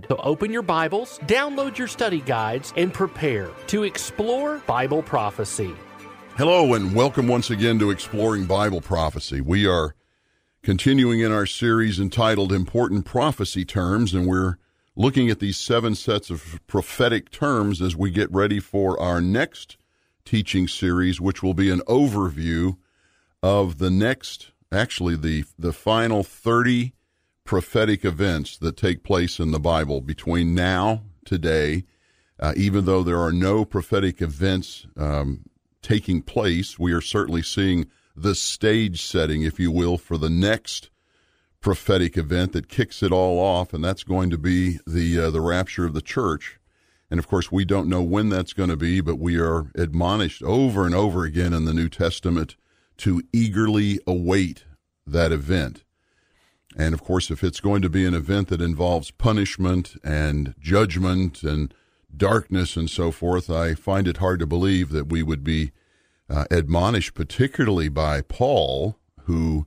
guide. So open your Bibles, download your study guides, and prepare to explore Bible prophecy. Hello, and welcome once again to Exploring Bible Prophecy. We are continuing in our series entitled Important Prophecy Terms, and we're looking at these seven sets of prophetic terms as we get ready for our next teaching series, which will be an overview of the next, actually, the, the final 30 prophetic events that take place in the Bible between now, today, uh, even though there are no prophetic events um, taking place, we are certainly seeing the stage setting, if you will, for the next prophetic event that kicks it all off, and that's going to be the uh, the rapture of the church. And of course, we don't know when that's going to be, but we are admonished over and over again in the New Testament to eagerly await that event. And of course, if it's going to be an event that involves punishment and judgment and darkness and so forth, I find it hard to believe that we would be uh, admonished, particularly by Paul, who,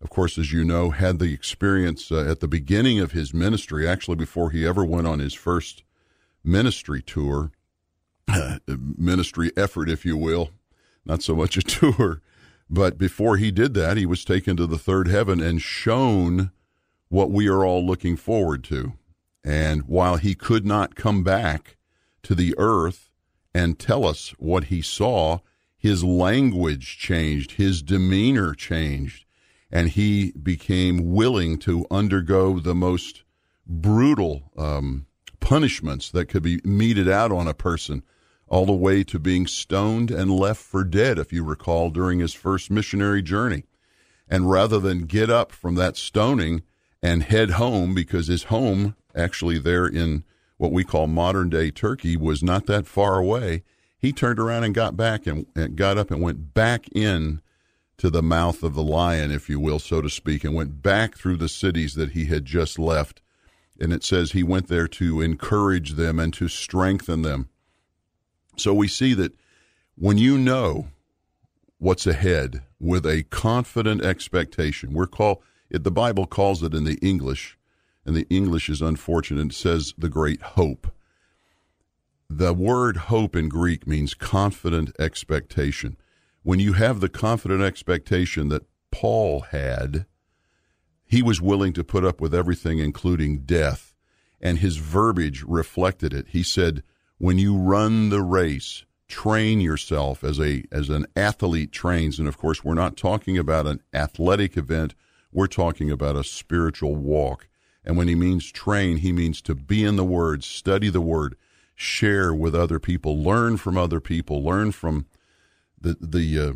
of course, as you know, had the experience uh, at the beginning of his ministry, actually before he ever went on his first ministry tour, ministry effort, if you will, not so much a tour. But before he did that, he was taken to the third heaven and shown what we are all looking forward to. And while he could not come back to the earth and tell us what he saw, his language changed, his demeanor changed, and he became willing to undergo the most brutal um, punishments that could be meted out on a person all the way to being stoned and left for dead, if you recall, during his first missionary journey. And rather than get up from that stoning and head home, because his home, actually there in what we call modern day Turkey, was not that far away, he turned around and got back and, and got up and went back in to the mouth of the lion, if you will, so to speak, and went back through the cities that he had just left. And it says he went there to encourage them and to strengthen them. So we see that when you know what's ahead with a confident expectation, we're called the Bible calls it in the English, and the English is unfortunate. It says the great hope. The word hope in Greek means confident expectation. When you have the confident expectation that Paul had, he was willing to put up with everything, including death, and his verbiage reflected it. He said, when you run the race, train yourself as a as an athlete trains. And of course we're not talking about an athletic event. We're talking about a spiritual walk. And when he means train he means to be in the word study the word share with other people learn from other people learn from the the uh,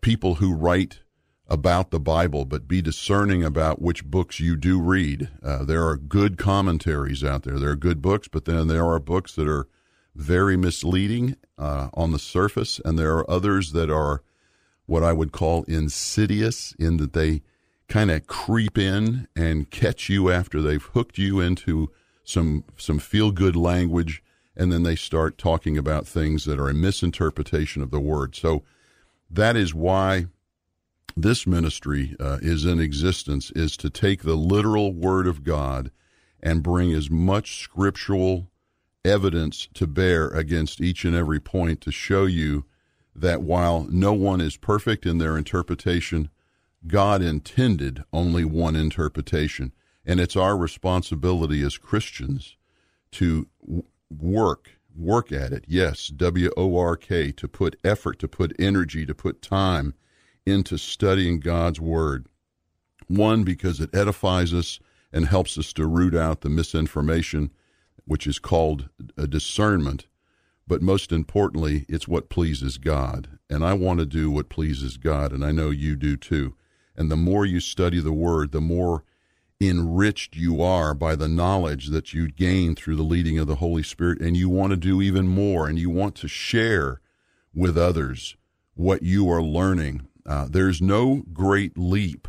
people who write about the bible but be discerning about which books you do read. Uh, there are good commentaries out there. There are good books but then there are books that are very misleading uh, on the surface, and there are others that are what I would call insidious in that they kind of creep in and catch you after they've hooked you into some some feel good language, and then they start talking about things that are a misinterpretation of the word. So that is why this ministry uh, is in existence is to take the literal word of God and bring as much scriptural evidence to bear against each and every point to show you that while no one is perfect in their interpretation, God intended only one interpretation. And it's our responsibility as Christians to work, work at it. Yes, W O R K, to put effort, to put energy, to put time into studying God's Word. One, because it edifies us and helps us to root out the misinformation which is called a discernment. But most importantly, it's what pleases God. And I want to do what pleases God, and I know you do too. And the more you study the Word, the more enriched you are by the knowledge that you gain through the leading of the Holy Spirit, and you want to do even more, and you want to share with others what you are learning. Uh, there's no great leap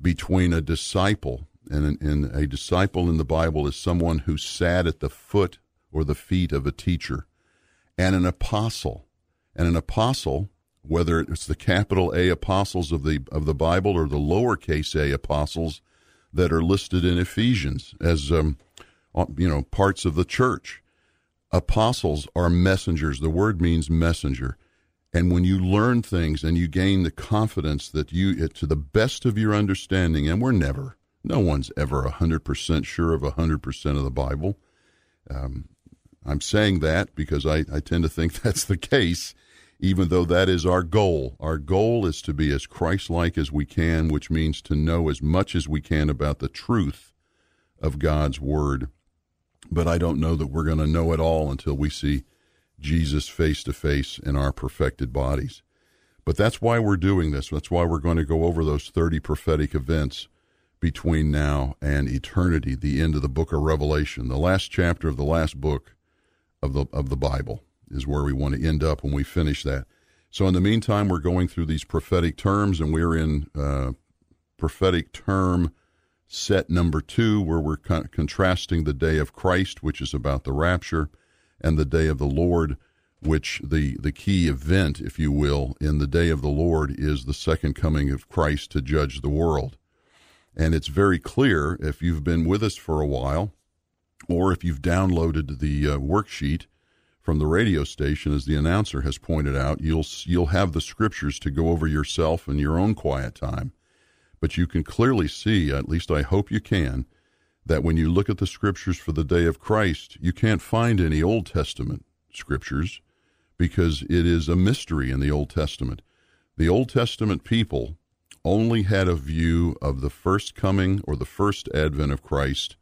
between a disciple, and, and a disciple in the Bible is someone who sat at the foot or the feet of a teacher, and an apostle. And an apostle whether it's the capital A apostles of the of the Bible or the lowercase a apostles that are listed in Ephesians as um, you know parts of the church. Apostles are messengers. The word means messenger. And when you learn things and you gain the confidence that you, to the best of your understanding, and we're never, no one's ever 100% sure of 100% of the Bible. Um, I'm saying that because I, I tend to think that's the case even though that is our goal. Our goal is to be as Christ like as we can, which means to know as much as we can about the truth of God's Word. But I don't know that we're going to know it all until we see Jesus face to face in our perfected bodies. But that's why we're doing this. That's why we're going to go over those 30 prophetic events between now and eternity, the end of the book of Revelation, the last chapter of the last book of the of the Bible is where we want to end up when we finish that. So in the meantime, we're going through these prophetic terms, and we're in uh, prophetic term set number two, where we're con- contrasting the day of Christ, which is about the rapture, and the day of the Lord, which the the key event, if you will, in the day of the Lord is the second coming of Christ to judge the world. And it's very clear if you've been with us for a while, or if you've downloaded the uh, worksheet from the radio station, as the announcer has pointed out, you'll you'll have the scriptures to go over yourself in your own quiet time. But you can clearly see, at least I hope you can, that when you look at the scriptures for the day of Christ, you can't find any Old Testament scriptures because it is a mystery in the Old Testament. The Old Testament people only had a view of the first coming or the first advent of Christ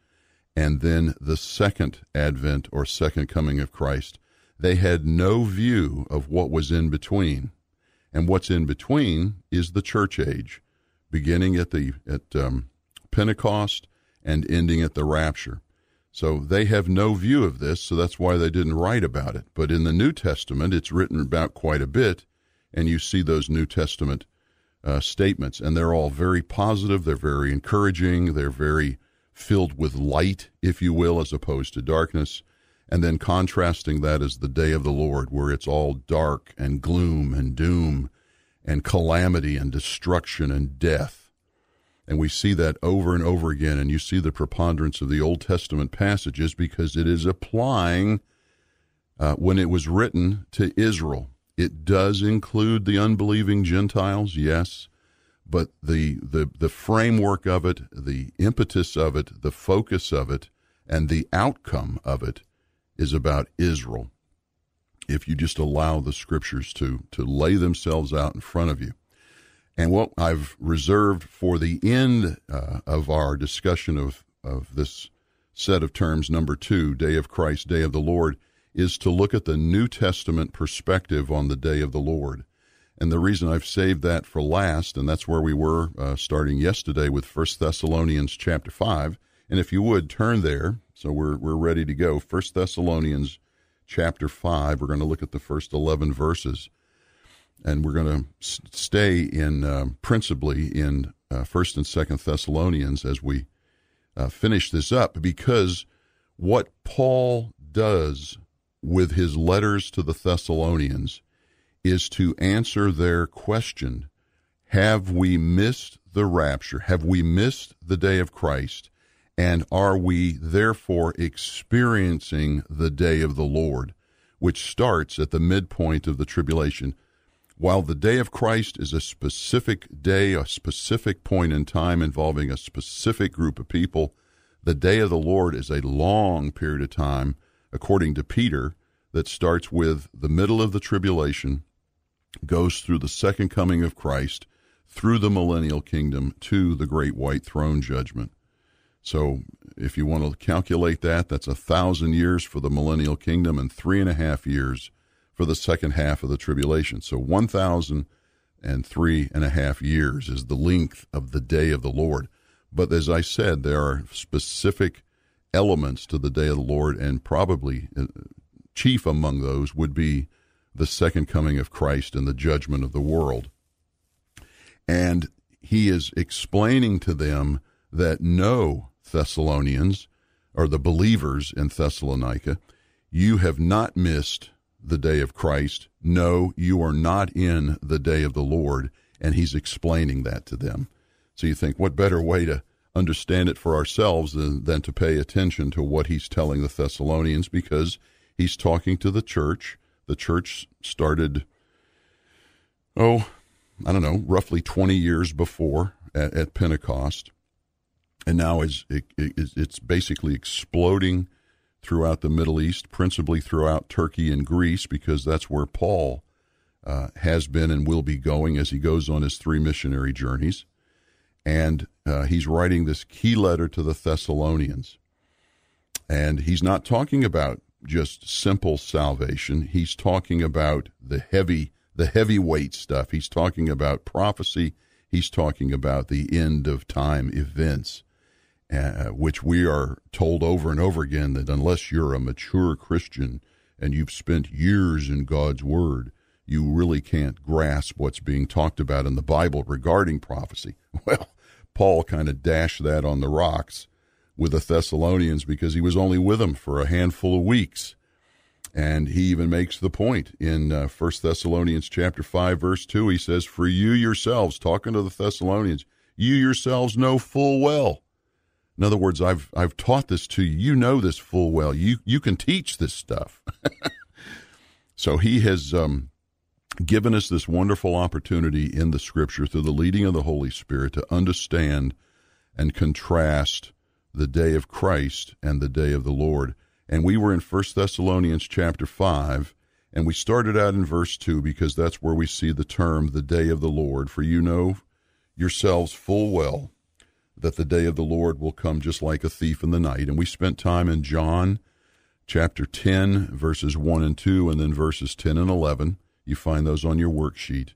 and then the second advent or second coming of Christ. They had no view of what was in between. And what's in between is the church age, beginning at the at um, Pentecost and ending at the rapture. So they have no view of this, so that's why they didn't write about it. But in the New Testament, it's written about quite a bit, and you see those New Testament uh, statements, and they're all very positive. They're very encouraging. They're very filled with light, if you will, as opposed to darkness and then contrasting that is the day of the Lord, where it's all dark and gloom and doom and calamity and destruction and death. And we see that over and over again. And you see the preponderance of the Old Testament passages because it is applying uh, when it was written to Israel. It does include the unbelieving Gentiles, yes, but the, the, the framework of it, the impetus of it, the focus of it, and the outcome of it is about Israel. If you just allow the scriptures to, to lay themselves out in front of you. And what I've reserved for the end uh, of our discussion of, of this set of terms, number two, Day of Christ, Day of the Lord, is to look at the New Testament perspective on the Day of the Lord. And the reason I've saved that for last, and that's where we were uh, starting yesterday with First Thessalonians chapter 5. And if you would turn there, so we're we're ready to go. First Thessalonians chapter 5. We're going to look at the first 11 verses. And we're going to stay in uh, principally in uh, First and Second Thessalonians as we uh, finish this up, because what Paul does with his letters to the Thessalonians is to answer their question: Have we missed the rapture? Have we missed the day of Christ? And are we therefore experiencing the day of the Lord, which starts at the midpoint of the tribulation? While the day of Christ is a specific day, a specific point in time involving a specific group of people, the day of the Lord is a long period of time, according to Peter, that starts with the middle of the tribulation, goes through the second coming of Christ, through the millennial kingdom to the great white throne judgment. So if you want to calculate that, that's a thousand years for the millennial kingdom and three and a half years for the second half of the tribulation. So one thousand and three and a half years is the length of the day of the Lord. But as I said, there are specific elements to the day of the Lord, and probably uh, chief among those would be the second coming of Christ and the judgment of the world. And he is explaining to them that no Thessalonians, or the believers in Thessalonica, you have not missed the day of Christ. No, you are not in the day of the Lord. And he's explaining that to them. So you think, what better way to understand it for ourselves than, than to pay attention to what he's telling the Thessalonians because he's talking to the church. The church started, oh, I don't know, roughly 20 years before at, at Pentecost. And now it's, it, it, it's basically exploding throughout the Middle East, principally throughout Turkey and Greece, because that's where Paul uh, has been and will be going as he goes on his three missionary journeys. And uh, he's writing this key letter to the Thessalonians. And he's not talking about just simple salvation. He's talking about the heavy, the heavyweight stuff. He's talking about prophecy. He's talking about the end of time events, uh, which we are told over and over again that unless you're a mature Christian and you've spent years in God's Word, you really can't grasp what's being talked about in the Bible regarding prophecy. Well, Paul kind of dashed that on the rocks with the Thessalonians because he was only with them for a handful of weeks. And he even makes the point in uh, 1 Thessalonians chapter 5 verse 2 he says for you yourselves talking to the Thessalonians you yourselves know full well. In other words I've I've taught this to you. You know this full well. You you can teach this stuff. So he has um, given us this wonderful opportunity in the scripture through the leading of the Holy Spirit to understand and contrast the day of Christ and the day of the Lord. And we were in 1 Thessalonians chapter 5, and we started out in verse 2 because that's where we see the term the day of the Lord. For you know yourselves full well that the day of the Lord will come just like a thief in the night. And we spent time in John chapter 10, verses 1 and 2, and then verses 10 and 11 you find those on your worksheet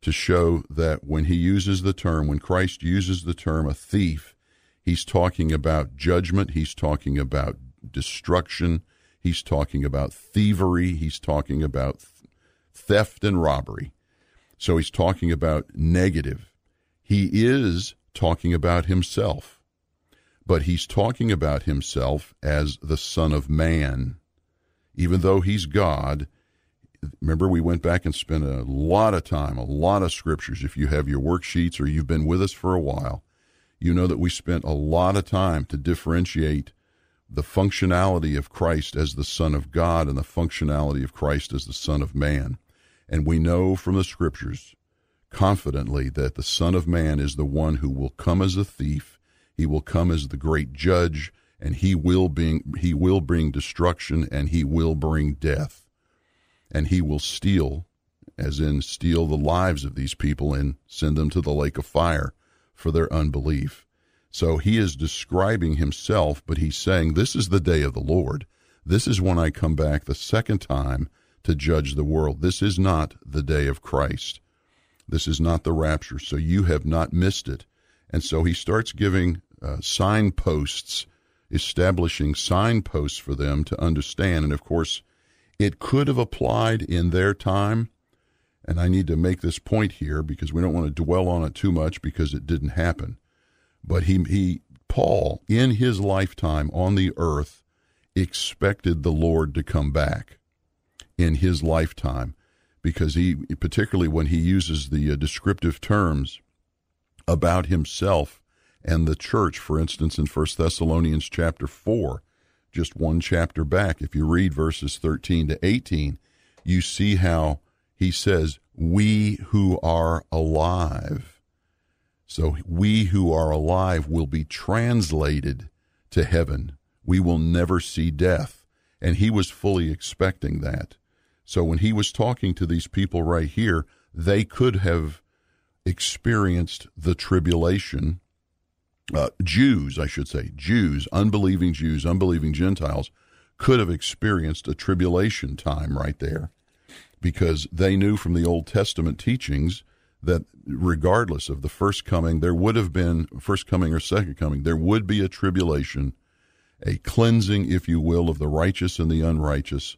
to show that when he uses the term, when Christ uses the term a thief, he's talking about judgment, he's talking about destruction, he's talking about thievery, he's talking about theft and robbery. So he's talking about negative. He is talking about himself, but he's talking about himself as the Son of Man. Even though he's God, remember we went back and spent a lot of time, a lot of scriptures. If you have your worksheets or you've been with us for a while, you know that we spent a lot of time to differentiate the functionality of Christ as the Son of God and the functionality of Christ as the Son of Man. And we know from the scriptures confidently that the Son of Man is the one who will come as a thief, he will come as the great judge, and he will bring he will bring destruction and he will bring death and he will steal, as in steal the lives of these people and send them to the lake of fire for their unbelief. So he is describing himself, but he's saying, This is the day of the Lord. This is when I come back the second time to judge the world. This is not the day of Christ. This is not the rapture. So you have not missed it. And so he starts giving uh, signposts, establishing signposts for them to understand. And of course, it could have applied in their time, and I need to make this point here because we don't want to dwell on it too much because it didn't happen. But he, he Paul, in his lifetime on the earth, expected the Lord to come back in his lifetime because he, particularly when he uses the uh, descriptive terms about himself and the church, for instance, in First Thessalonians chapter 4, just one chapter back, if you read verses 13 to 18, you see how he says, We who are alive. So we who are alive will be translated to heaven. We will never see death. And he was fully expecting that. So when he was talking to these people right here, they could have experienced the tribulation uh, Jews, I should say, Jews, unbelieving Jews, unbelieving Gentiles, could have experienced a tribulation time right there because they knew from the Old Testament teachings that regardless of the first coming, there would have been first coming or second coming, there would be a tribulation, a cleansing, if you will, of the righteous and the unrighteous,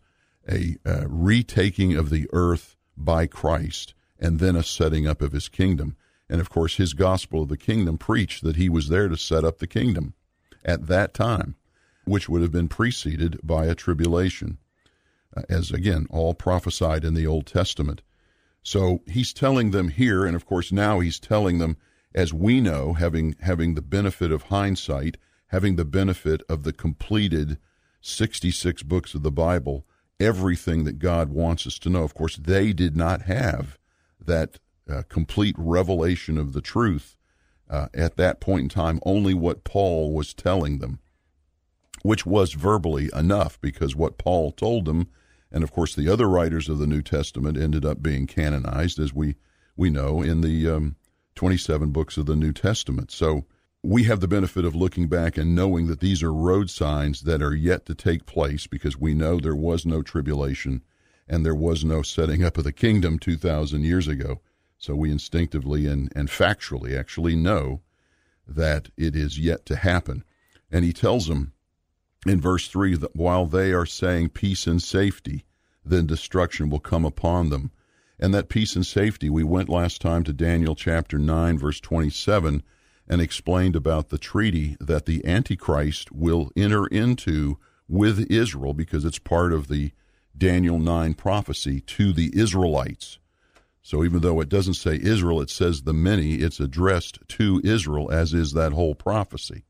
a, a retaking of the earth by Christ, and then a setting up of his kingdom. And of course, his gospel of the kingdom preached that he was there to set up the kingdom at that time, which would have been preceded by a tribulation, uh, as again, all prophesied in the Old Testament. So he's telling them here, and of course now he's telling them, as we know, having having the benefit of hindsight, having the benefit of the completed 66 books of the Bible, everything that God wants us to know. Of course, they did not have that uh, complete revelation of the truth uh, at that point in time, only what Paul was telling them, which was verbally enough because what Paul told them and of course, the other writers of the New Testament ended up being canonized, as we, we know, in the um, 27 books of the New Testament. So we have the benefit of looking back and knowing that these are road signs that are yet to take place because we know there was no tribulation and there was no setting up of the kingdom 2,000 years ago. So we instinctively and, and factually actually know that it is yet to happen. And he tells them in verse 3 that while they are saying peace and safety, then destruction will come upon them. And that peace and safety, we went last time to Daniel chapter 9, verse 27, and explained about the treaty that the Antichrist will enter into with Israel because it's part of the Daniel 9 prophecy to the Israelites. So even though it doesn't say Israel, it says the many, it's addressed to Israel, as is that whole prophecy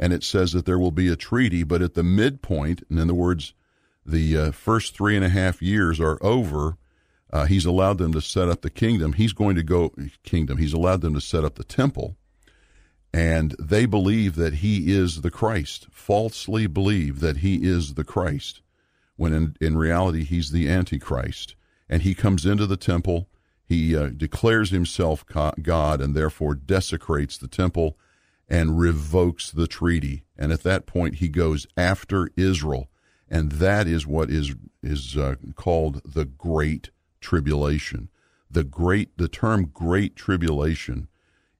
and it says that there will be a treaty, but at the midpoint, in other words, the uh, first three and a half years are over. Uh, he's allowed them to set up the kingdom. He's going to go kingdom. He's allowed them to set up the temple, and they believe that he is the Christ. Falsely believe that he is the Christ, when in, in reality he's the Antichrist. And he comes into the temple. He uh, declares himself God, and therefore desecrates the temple and revokes the treaty. And at that point, he goes after Israel. And that is what is, is uh, called the Great Tribulation. The great, the term Great Tribulation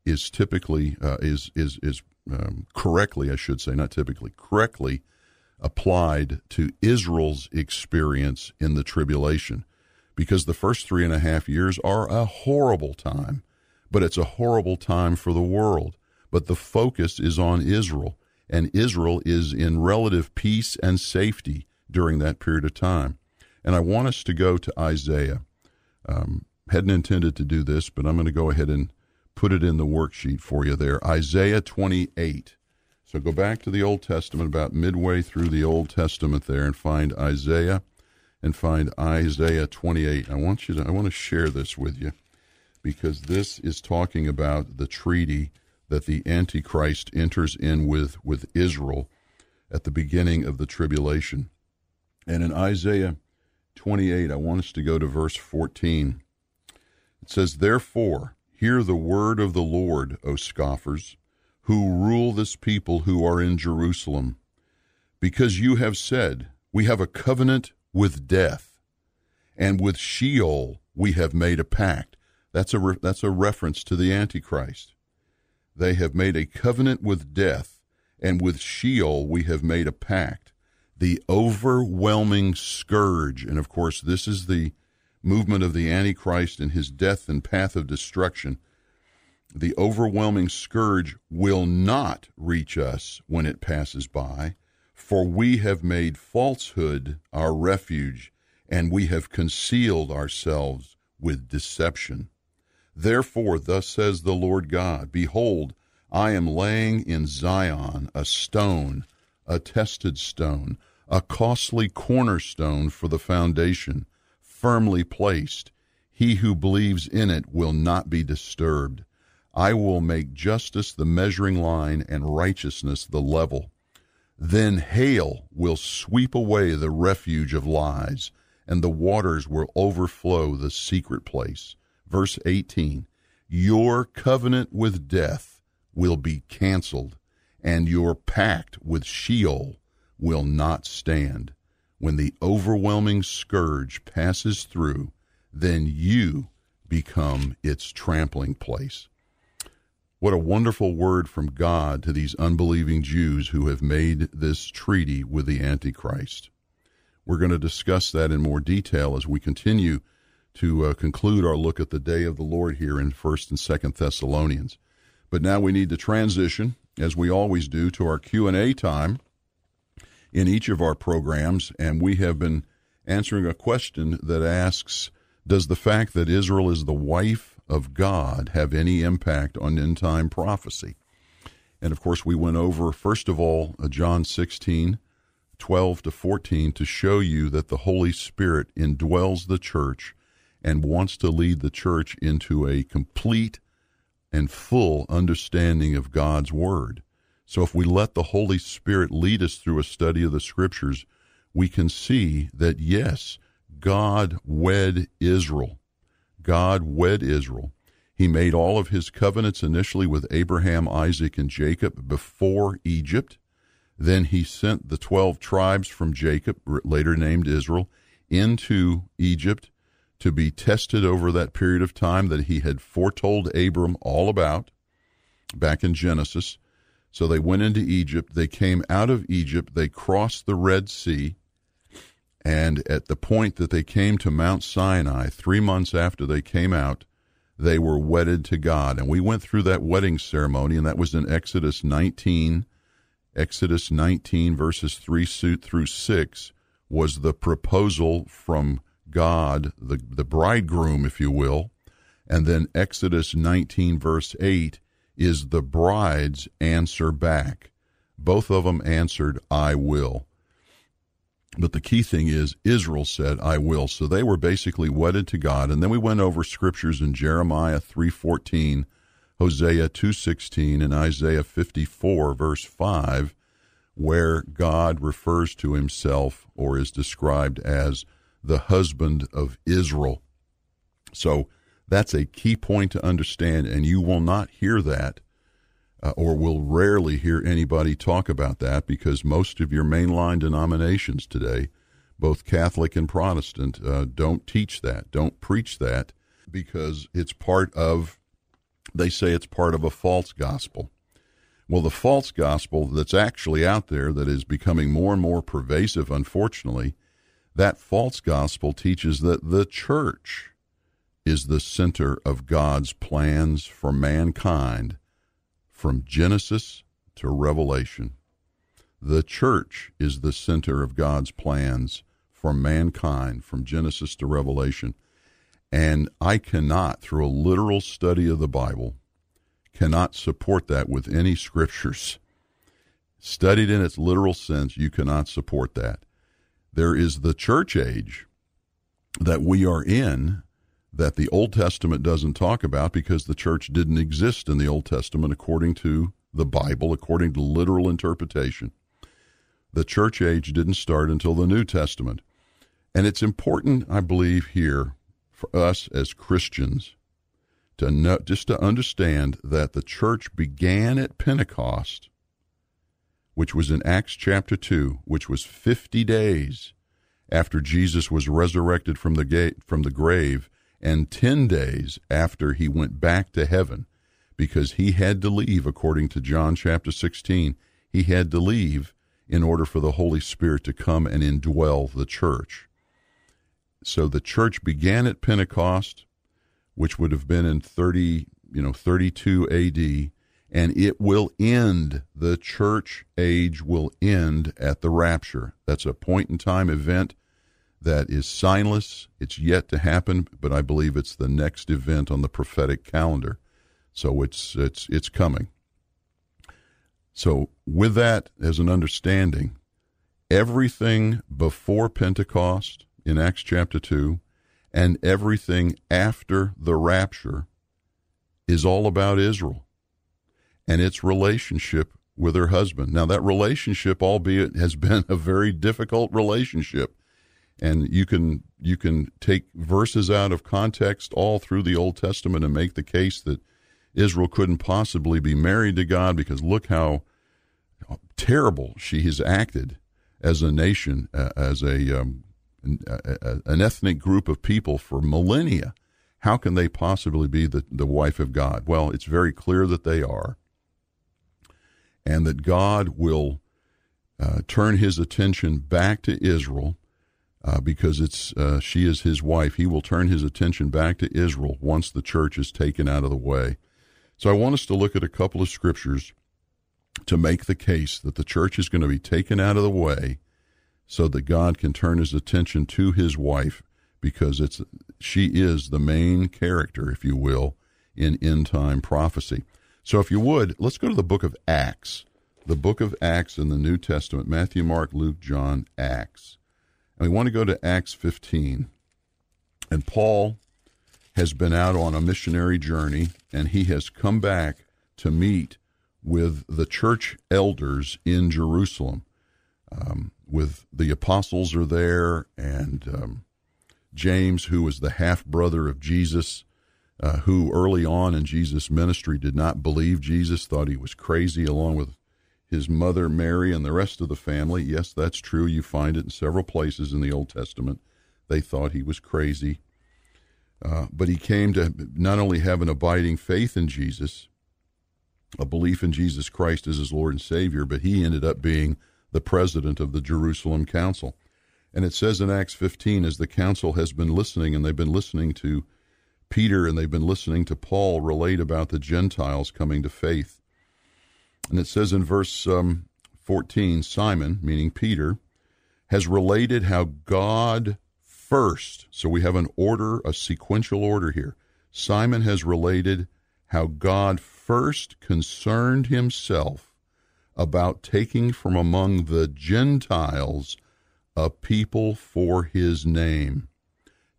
is typically, uh, is, is, is um, correctly, I should say, not typically, correctly applied to Israel's experience in the tribulation. Because the first three and a half years are a horrible time, but it's a horrible time for the world but the focus is on Israel, and Israel is in relative peace and safety during that period of time. And I want us to go to Isaiah. Um, hadn't intended to do this, but I'm going to go ahead and put it in the worksheet for you there. Isaiah 28. So go back to the Old Testament, about midway through the Old Testament there, and find Isaiah and find Isaiah 28. I want you to I want to share this with you because this is talking about the treaty that the Antichrist enters in with, with Israel at the beginning of the tribulation. And in Isaiah 28, I want us to go to verse 14. It says, Therefore, hear the word of the Lord, O scoffers, who rule this people who are in Jerusalem. Because you have said, We have a covenant with death, and with Sheol we have made a pact. That's a, re- that's a reference to the Antichrist. They have made a covenant with death, and with Sheol we have made a pact. The overwhelming scourge, and of course, this is the movement of the Antichrist and his death and path of destruction. The overwhelming scourge will not reach us when it passes by, for we have made falsehood our refuge, and we have concealed ourselves with deception. Therefore, thus says the Lord God Behold, I am laying in Zion a stone, a tested stone, a costly cornerstone for the foundation, firmly placed. He who believes in it will not be disturbed. I will make justice the measuring line and righteousness the level. Then hail will sweep away the refuge of lies, and the waters will overflow the secret place verse 18 Your covenant with death will be canceled, and your pact with Sheol will not stand. When the overwhelming scourge passes through, then you, become its trampling place. What a wonderful word from God to these unbelieving Jews who have made this treaty with the Antichrist. We're going to discuss that in more detail as we continue to uh, conclude our look at the day of the Lord here in 1st and 2nd Thessalonians. But now we need to transition as we always do to our Q&A time in each of our programs and we have been answering a question that asks does the fact that Israel is the wife of God have any impact on end time prophecy? And of course, we went over, first of all, uh, John 16, 12 to 14, to show you that the Holy Spirit indwells the church and wants to lead the church into a complete and full understanding of God's Word. So if we let the Holy Spirit lead us through a study of the Scriptures, we can see that yes, God wed Israel. God wed Israel. He made all of his covenants initially with Abraham, Isaac, and Jacob before Egypt. Then he sent the 12 tribes from Jacob, later named Israel, into Egypt to be tested over that period of time that he had foretold Abram all about back in Genesis. So they went into Egypt. They came out of Egypt. They crossed the Red Sea. And at the point that they came to Mount Sinai, three months after they came out, they were wedded to God. And we went through that wedding ceremony, and that was in Exodus 19. Exodus 19, verses 3 through 6, was the proposal from God, the, the bridegroom, if you will. And then Exodus 19, verse 8, is the bride's answer back. Both of them answered, I will. But the key thing is Israel said, I will. So they were basically wedded to God. And then we went over scriptures in Jeremiah 3:14, Hosea 2:16 and Isaiah 54 verse 5 where God refers to himself or is described as the husband of Israel. So that's a key point to understand and you will not hear that uh, or will rarely hear anybody talk about that because most of your mainline denominations today, both Catholic and Protestant, uh, don't teach that, don't preach that because it's part of, they say it's part of a false gospel. Well, the false gospel that's actually out there that is becoming more and more pervasive, unfortunately, that false gospel teaches that the church is the center of God's plans for mankind from Genesis to Revelation. The church is the center of God's plans for mankind from Genesis to Revelation. And I cannot, through a literal study of the Bible, cannot support that with any scriptures. Studied in its literal sense, you cannot support that. There is the church age that we are in that the Old Testament doesn't talk about because the church didn't exist in the Old Testament according to the Bible, according to literal interpretation. The church age didn't start until the New Testament. And it's important, I believe, here for us as Christians to know, just to understand that the church began at Pentecost, which was in Acts chapter 2, which was 50 days after Jesus was resurrected from the gate, from the grave and 10 days after he went back to heaven, because he had to leave, according to John chapter 16, he had to leave in order for the Holy Spirit to come and indwell the church. So the church began at Pentecost, which would have been in 30, you know, 32 AD, and it will end, the church age will end at the rapture. That's a point in time event that is signless. It's yet to happen, but I believe it's the next event on the prophetic calendar. So it's it's it's coming. So with that as an understanding, everything before Pentecost in Acts chapter 2 and everything after the rapture is all about Israel and its relationship with her husband. Now that relationship albeit has been a very difficult relationship and you can you can take verses out of context all through the Old Testament and make the case that Israel couldn't possibly be married to God because look how terrible she has acted as a nation, uh, as a, um, an, a, an ethnic group of people for millennia. How can they possibly be the, the wife of God? Well, it's very clear that they are, and that God will uh, turn his attention back to Israel uh, because it's uh, she is his wife. He will turn his attention back to Israel once the church is taken out of the way. So I want us to look at a couple of scriptures to make the case that the church is going to be taken out of the way so that God can turn his attention to his wife because it's she is the main character, if you will, in end time prophecy. So if you would, let's go to the book of Acts. The book of Acts in the New Testament, Matthew, Mark, Luke, John, Acts. We want to go to Acts 15. And Paul has been out on a missionary journey and he has come back to meet with the church elders in Jerusalem. Um, with the apostles are there, and um, James, who was the half brother of Jesus, uh, who early on in Jesus' ministry did not believe Jesus, thought he was crazy, along with his mother Mary and the rest of the family. Yes, that's true. You find it in several places in the Old Testament. They thought he was crazy. Uh, but he came to not only have an abiding faith in Jesus, a belief in Jesus Christ as his Lord and Savior, but he ended up being the president of the Jerusalem Council. And it says in Acts 15, as the council has been listening, and they've been listening to Peter and they've been listening to Paul relate about the Gentiles coming to faith. And it says in verse um, 14, Simon, meaning Peter, has related how God first, so we have an order, a sequential order here. Simon has related how God first concerned himself about taking from among the Gentiles a people for his name.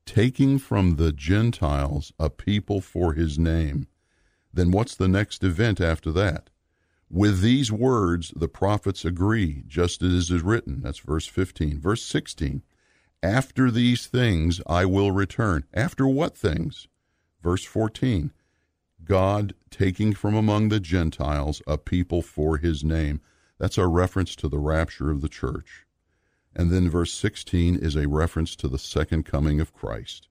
Taking from the Gentiles a people for his name. Then what's the next event after that? With these words, the prophets agree, just as is written. That's verse 15. Verse 16. After these things I will return. After what things? Verse 14. God taking from among the Gentiles a people for his name. That's a reference to the rapture of the church. And then verse 16 is a reference to the second coming of Christ.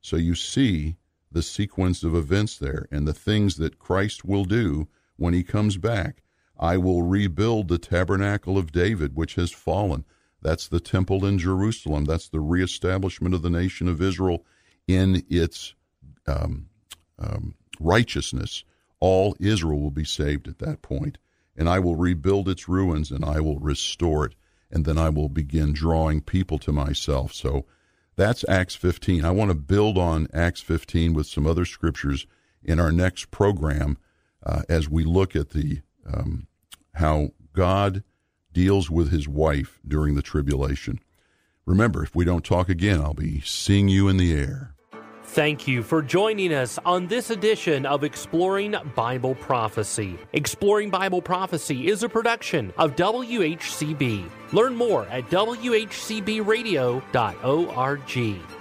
So you see the sequence of events there and the things that Christ will do when he comes back. I will rebuild the tabernacle of David, which has fallen. That's the temple in Jerusalem. That's the reestablishment of the nation of Israel in its um, um, righteousness, all Israel will be saved at that point. And I will rebuild its ruins and I will restore it. And then I will begin drawing people to myself. So that's Acts 15. I want to build on Acts 15 with some other scriptures in our next program uh, as we look at the um, how God deals with his wife during the tribulation. Remember, if we don't talk again, I'll be seeing you in the air. Thank you for joining us on this edition of Exploring Bible Prophecy. Exploring Bible Prophecy is a production of WHCB. Learn more at WHCBradio.org.